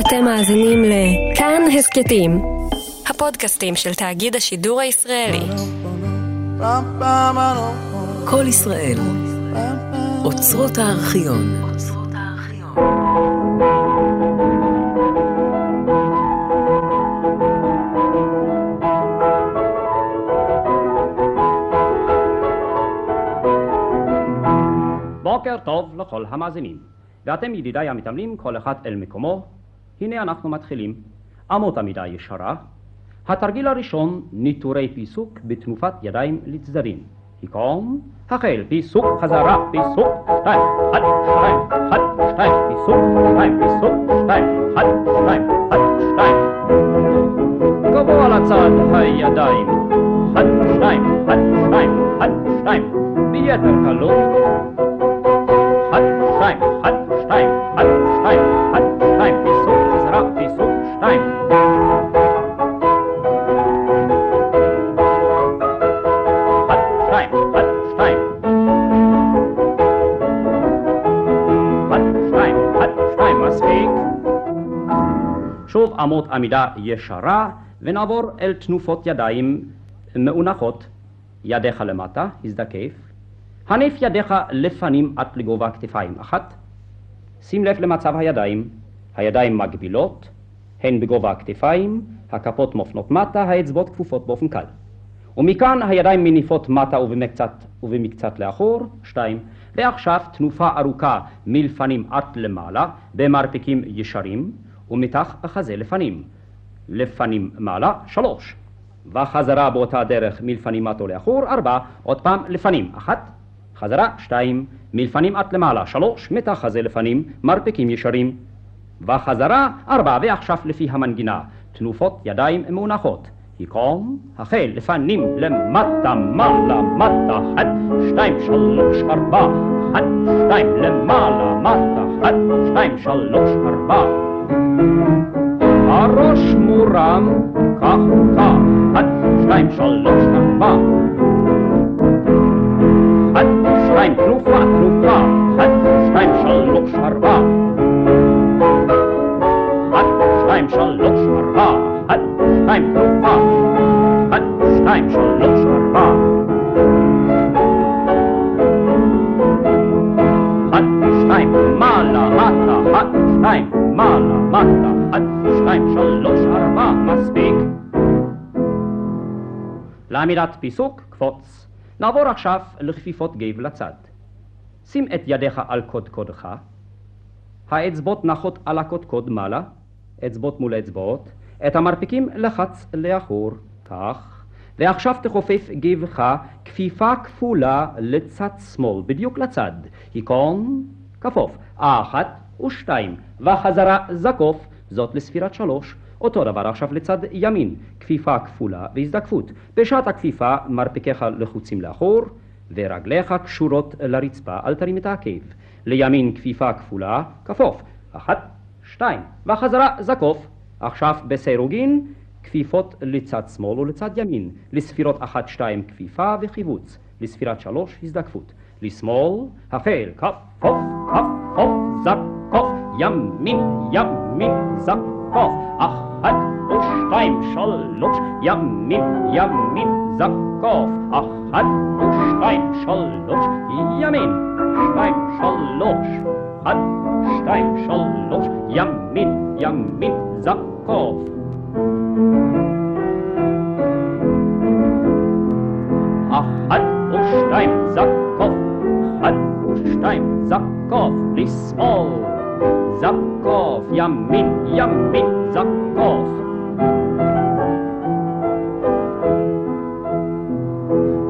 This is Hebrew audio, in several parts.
אתם מאזינים לכאן הסכתים, הפודקאסטים של תאגיד השידור הישראלי. כל ישראל, אוצרות הארכיון. בוקר טוב לכל המאזינים. ואתם ידידיי המתאמנים, כל אחד אל מקומו. הנה אנחנו מתחילים. אמות המידה ישרה. התרגיל הראשון, ניטורי פיסוק בתנופת ידיים לצדדים. היכון, החל, פיסוק, חזרה, פיסוק, שתיים, אחד, שתיים, אחד, שתיים, פיסוק, שתיים, פיסוק, שתיים, אחד, שתיים, אחד, שתיים. גבוה לצד הידיים. אחד, שתיים, אחד, שתיים, אחד, שתיים. ביתר קלות. אחד, שתיים, אחד, שוב אמות עמידה ישרה, ונעבור אל תנופות ידיים מאונחות. ידיך למטה, הזדקף. הניף ידיך לפנים עד לגובה כתפיים אחת. שים לב למצב הידיים. הידיים מגבילות, הן בגובה הכתפיים, הכפות מופנות מטה, האצבעות כפופות באופן קל. ומכאן הידיים מניפות מטה ובמקצת, ובמקצת לאחור, שתיים. ועכשיו תנופה ארוכה מלפנים עד למעלה, במרפקים ישרים, ומתח החזה לפנים. לפנים מעלה, שלוש. וחזרה באותה דרך מלפנים מטה לאחור, ארבע. עוד פעם לפנים, אחת. חזרה, שתיים. מלפנים עד למעלה, שלוש. מתח חזה לפנים, מרפקים ישרים. וחזרה, ארבע. ועכשיו לפי המנגינה, תנופות ידיים מאונחות. היכון, החל, לפנים, למטה, מעלה, מטה, אחת, שתיים, שלוש, ארבע, אחת, שתיים, למעלה, מטה, אחת, שתיים, שלוש, ארבע. הראש מורם, כך, כך, אחת, שתיים, שלוש, ארבע. אחת, שתיים, תנופה, תנופה, אחת, שתיים, שלוש, ארבע. אחת, שתיים, שלוש, ארבע, אחת, שתיים, תנופה, לעמידת פיסוק, קפוץ. נעבור עכשיו לכפיפות גב לצד. שים את ידיך על קודקודך, האצבעות נחות על הקודקוד מעלה, אצבעות מול אצבעות, את המרפקים לחץ לאחור, כך, ועכשיו תכופף גבך כפיפה כפולה לצד שמאל, בדיוק לצד, היכון, כפוף, אחת ושתיים, וחזרה זקוף, זאת לספירת שלוש, אותו דבר עכשיו לצד ימין, כפיפה כפולה והזדקפות. בשעת הכפיפה מרפקיך לחוצים לאחור, ורגליך קשורות לרצפה, אל תרים את העקב. לימין כפיפה כפולה, כפוף, אחת, שתיים, וחזרה זקוף. עכשיו בסירוגין, כפיפות לצד שמאל ולצד ימין. לספירות אחת, שתיים, כפיפה וחיבוץ. לספירת שלוש, הזדקפות. לשמאל, החל, כפוף, כפוף, זקוף, ימין, ימין, זקוף. אחת ושתיים, שלוש, ימין, ימין, זקוף. אחת ושתיים, שלוש, ימין, שתיים, שלוש. אחת, שתיים, שלוש, ימין, ימין, זקוף. אחת ושתיים, זקוף. אחת ושתיים, זקוף. לשמאל. זקוף. ימין, ימין, זקוף.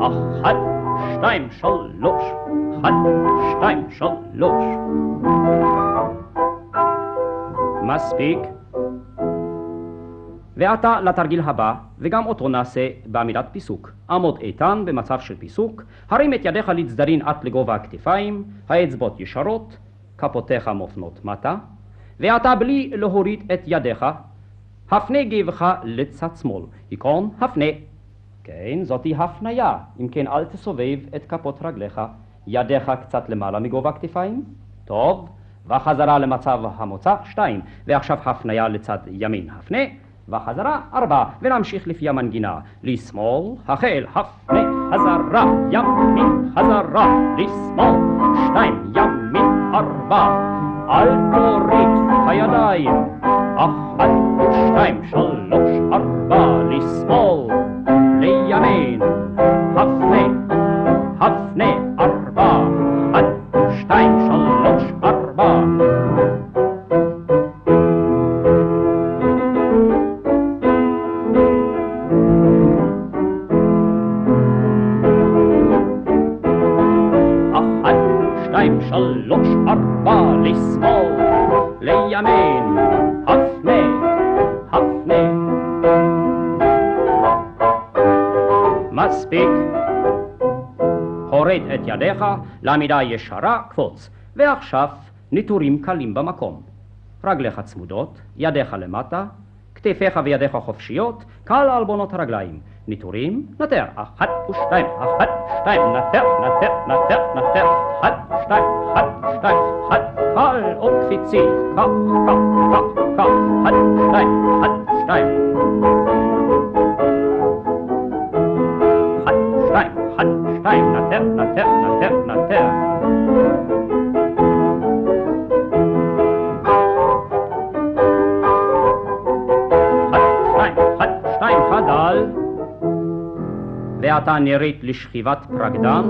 אחת, שתיים, שלוש. אחת, שתיים, שלוש. מספיק. ועתה לתרגיל הבא, וגם אותו נעשה בעמידת פיסוק. עמוד איתן במצב של פיסוק, הרים את ידיך לצדדים עד לגובה הכתפיים, האצבעות ישרות, כפותיך מופנות מטה, ועתה בלי להוריד את ידיך, הפנה גבך לצד שמאל. היכון, הפנה. כן, זאתי הפניה. אם כן, אל תסובב את כפות רגליך. ידיך קצת למעלה מגובה הכתפיים. טוב. וחזרה למצב המוצא, שתיים, ועכשיו הפניה לצד ימין, הפנה, וחזרה, ארבע, ונמשיך לפי המנגינה, לשמאל, החל, הפנה, חזרה, ימין, חזרה, לשמאל, שתיים, ארבע, אל תוריד הידיים, אחת, שתיים, שלוש, ארבע, לשמאל, שתיים, שלוש, ארבע, לשמאל, לימין, הפנה, הפנה. מספיק. הורד את ידיך לעמידה ישרה, קפוץ. ועכשיו ניטורים קלים במקום. רגליך צמודות, ידיך למטה, כתפיך וידיך חופשיות, קל על בונות הרגליים. ניטורים, נטר, אחת ושתיים, אחת, שתיים, נטר, נטר, נטר, נטר, אחת, שתיים, אחת, שתיים, אחת, קל או קפיצית, כך, כך, כך, כך, אחת, שתיים, אחת, שתיים. אחת, שתיים, אחת, שתיים, נטר, נטר, נטר, נטר. אחת, שתיים, אחת, שתיים, חדל. ועתה נראית לשכיבת פרקדן,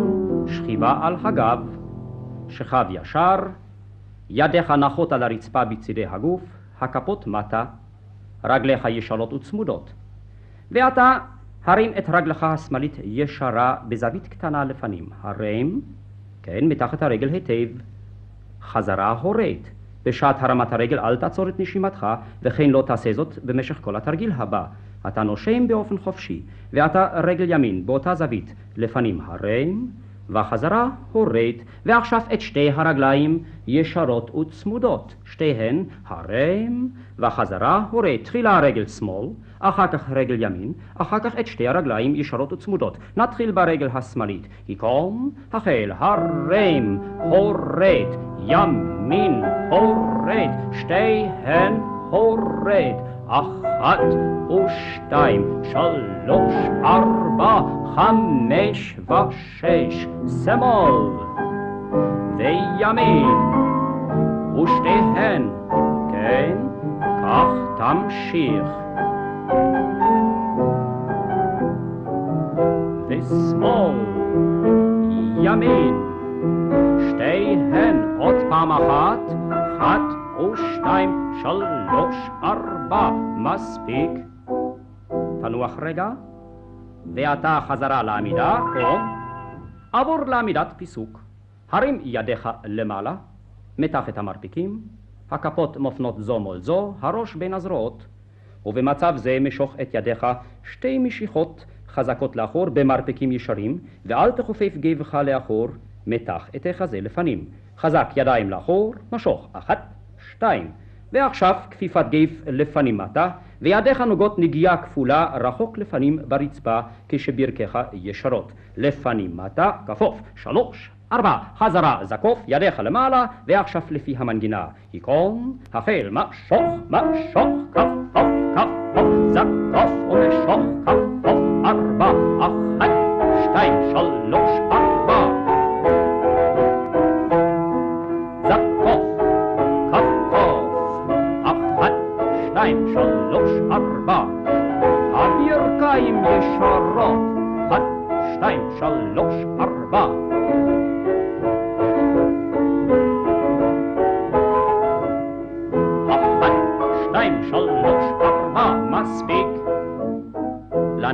שכיבה על הגב, שכב ישר, ידיך נחות על הרצפה בצידי הגוף, הכפות מטה, רגליך ישרות וצמודות. ועתה הרים את רגלך השמאלית ישרה בזווית קטנה לפנים, הרם, כן, מתחת הרגל היטב. חזרה הורד. בשעת הרמת הרגל אל תעצור את נשימתך, וכן לא תעשה זאת במשך כל התרגיל הבא. אתה נושם באופן חופשי, ואתה רגל ימין באותה זווית, לפנים הרם, וחזרה הורד, ועכשיו את שתי הרגליים ישרות וצמודות, שתיהן הרם, וחזרה הורד. תחילה רגל שמאל, אחר כך רגל ימין, אחר כך את שתי הרגליים ישרות וצמודות. נתחיל ברגל השמאלית. יקום, החל, הרם, הורד, ימין, הורד, שתיהן הורד. אחת ושתיים, שלוש, ארבע, חמש ושש, שמאל וימין, ושתיהן, כן, כך תמשיך. ושמאל, ימין, שתיהן עוד פעם אחת, אחת ושתיים, שלוש, ארבע, מספיק. תנוח רגע, ועתה חזרה לעמידה, או עבור לעמידת פיסוק. הרים ידיך למעלה, מתח את המרפיקים, הכפות מופנות זו מול זו, הראש בין הזרועות, ובמצב זה משוך את ידיך שתי משיכות חזקות לאחור במרפקים ישרים, ואל תכופף גבך לאחור, מתח את החזה לפנים. חזק ידיים לאחור, משוך, אחת, שתיים. ועכשיו כפיפת גב לפנים מטה, וידיך נוגעות נגיעה כפולה רחוק לפנים ברצפה כשברכך ישרות. לפנים מטה, כפוף, שלוש, ארבע, חזרה, זקוף, ידיך למעלה, ועכשיו לפי המנגינה. יקום, החל, משוך, משוך, כפוף, כפוף, זקוף ומשוך, כפוף, ארבע,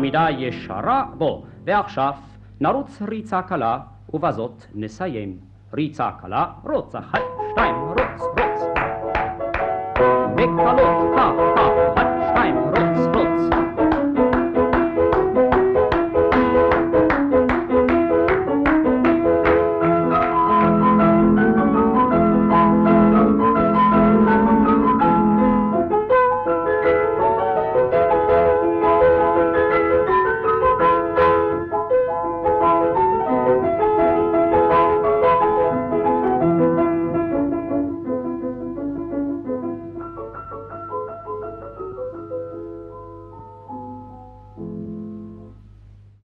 לעמידה ישרה בו, ועכשיו נרוץ ריצה קלה, ובזאת נסיים. ריצה קלה, רוץ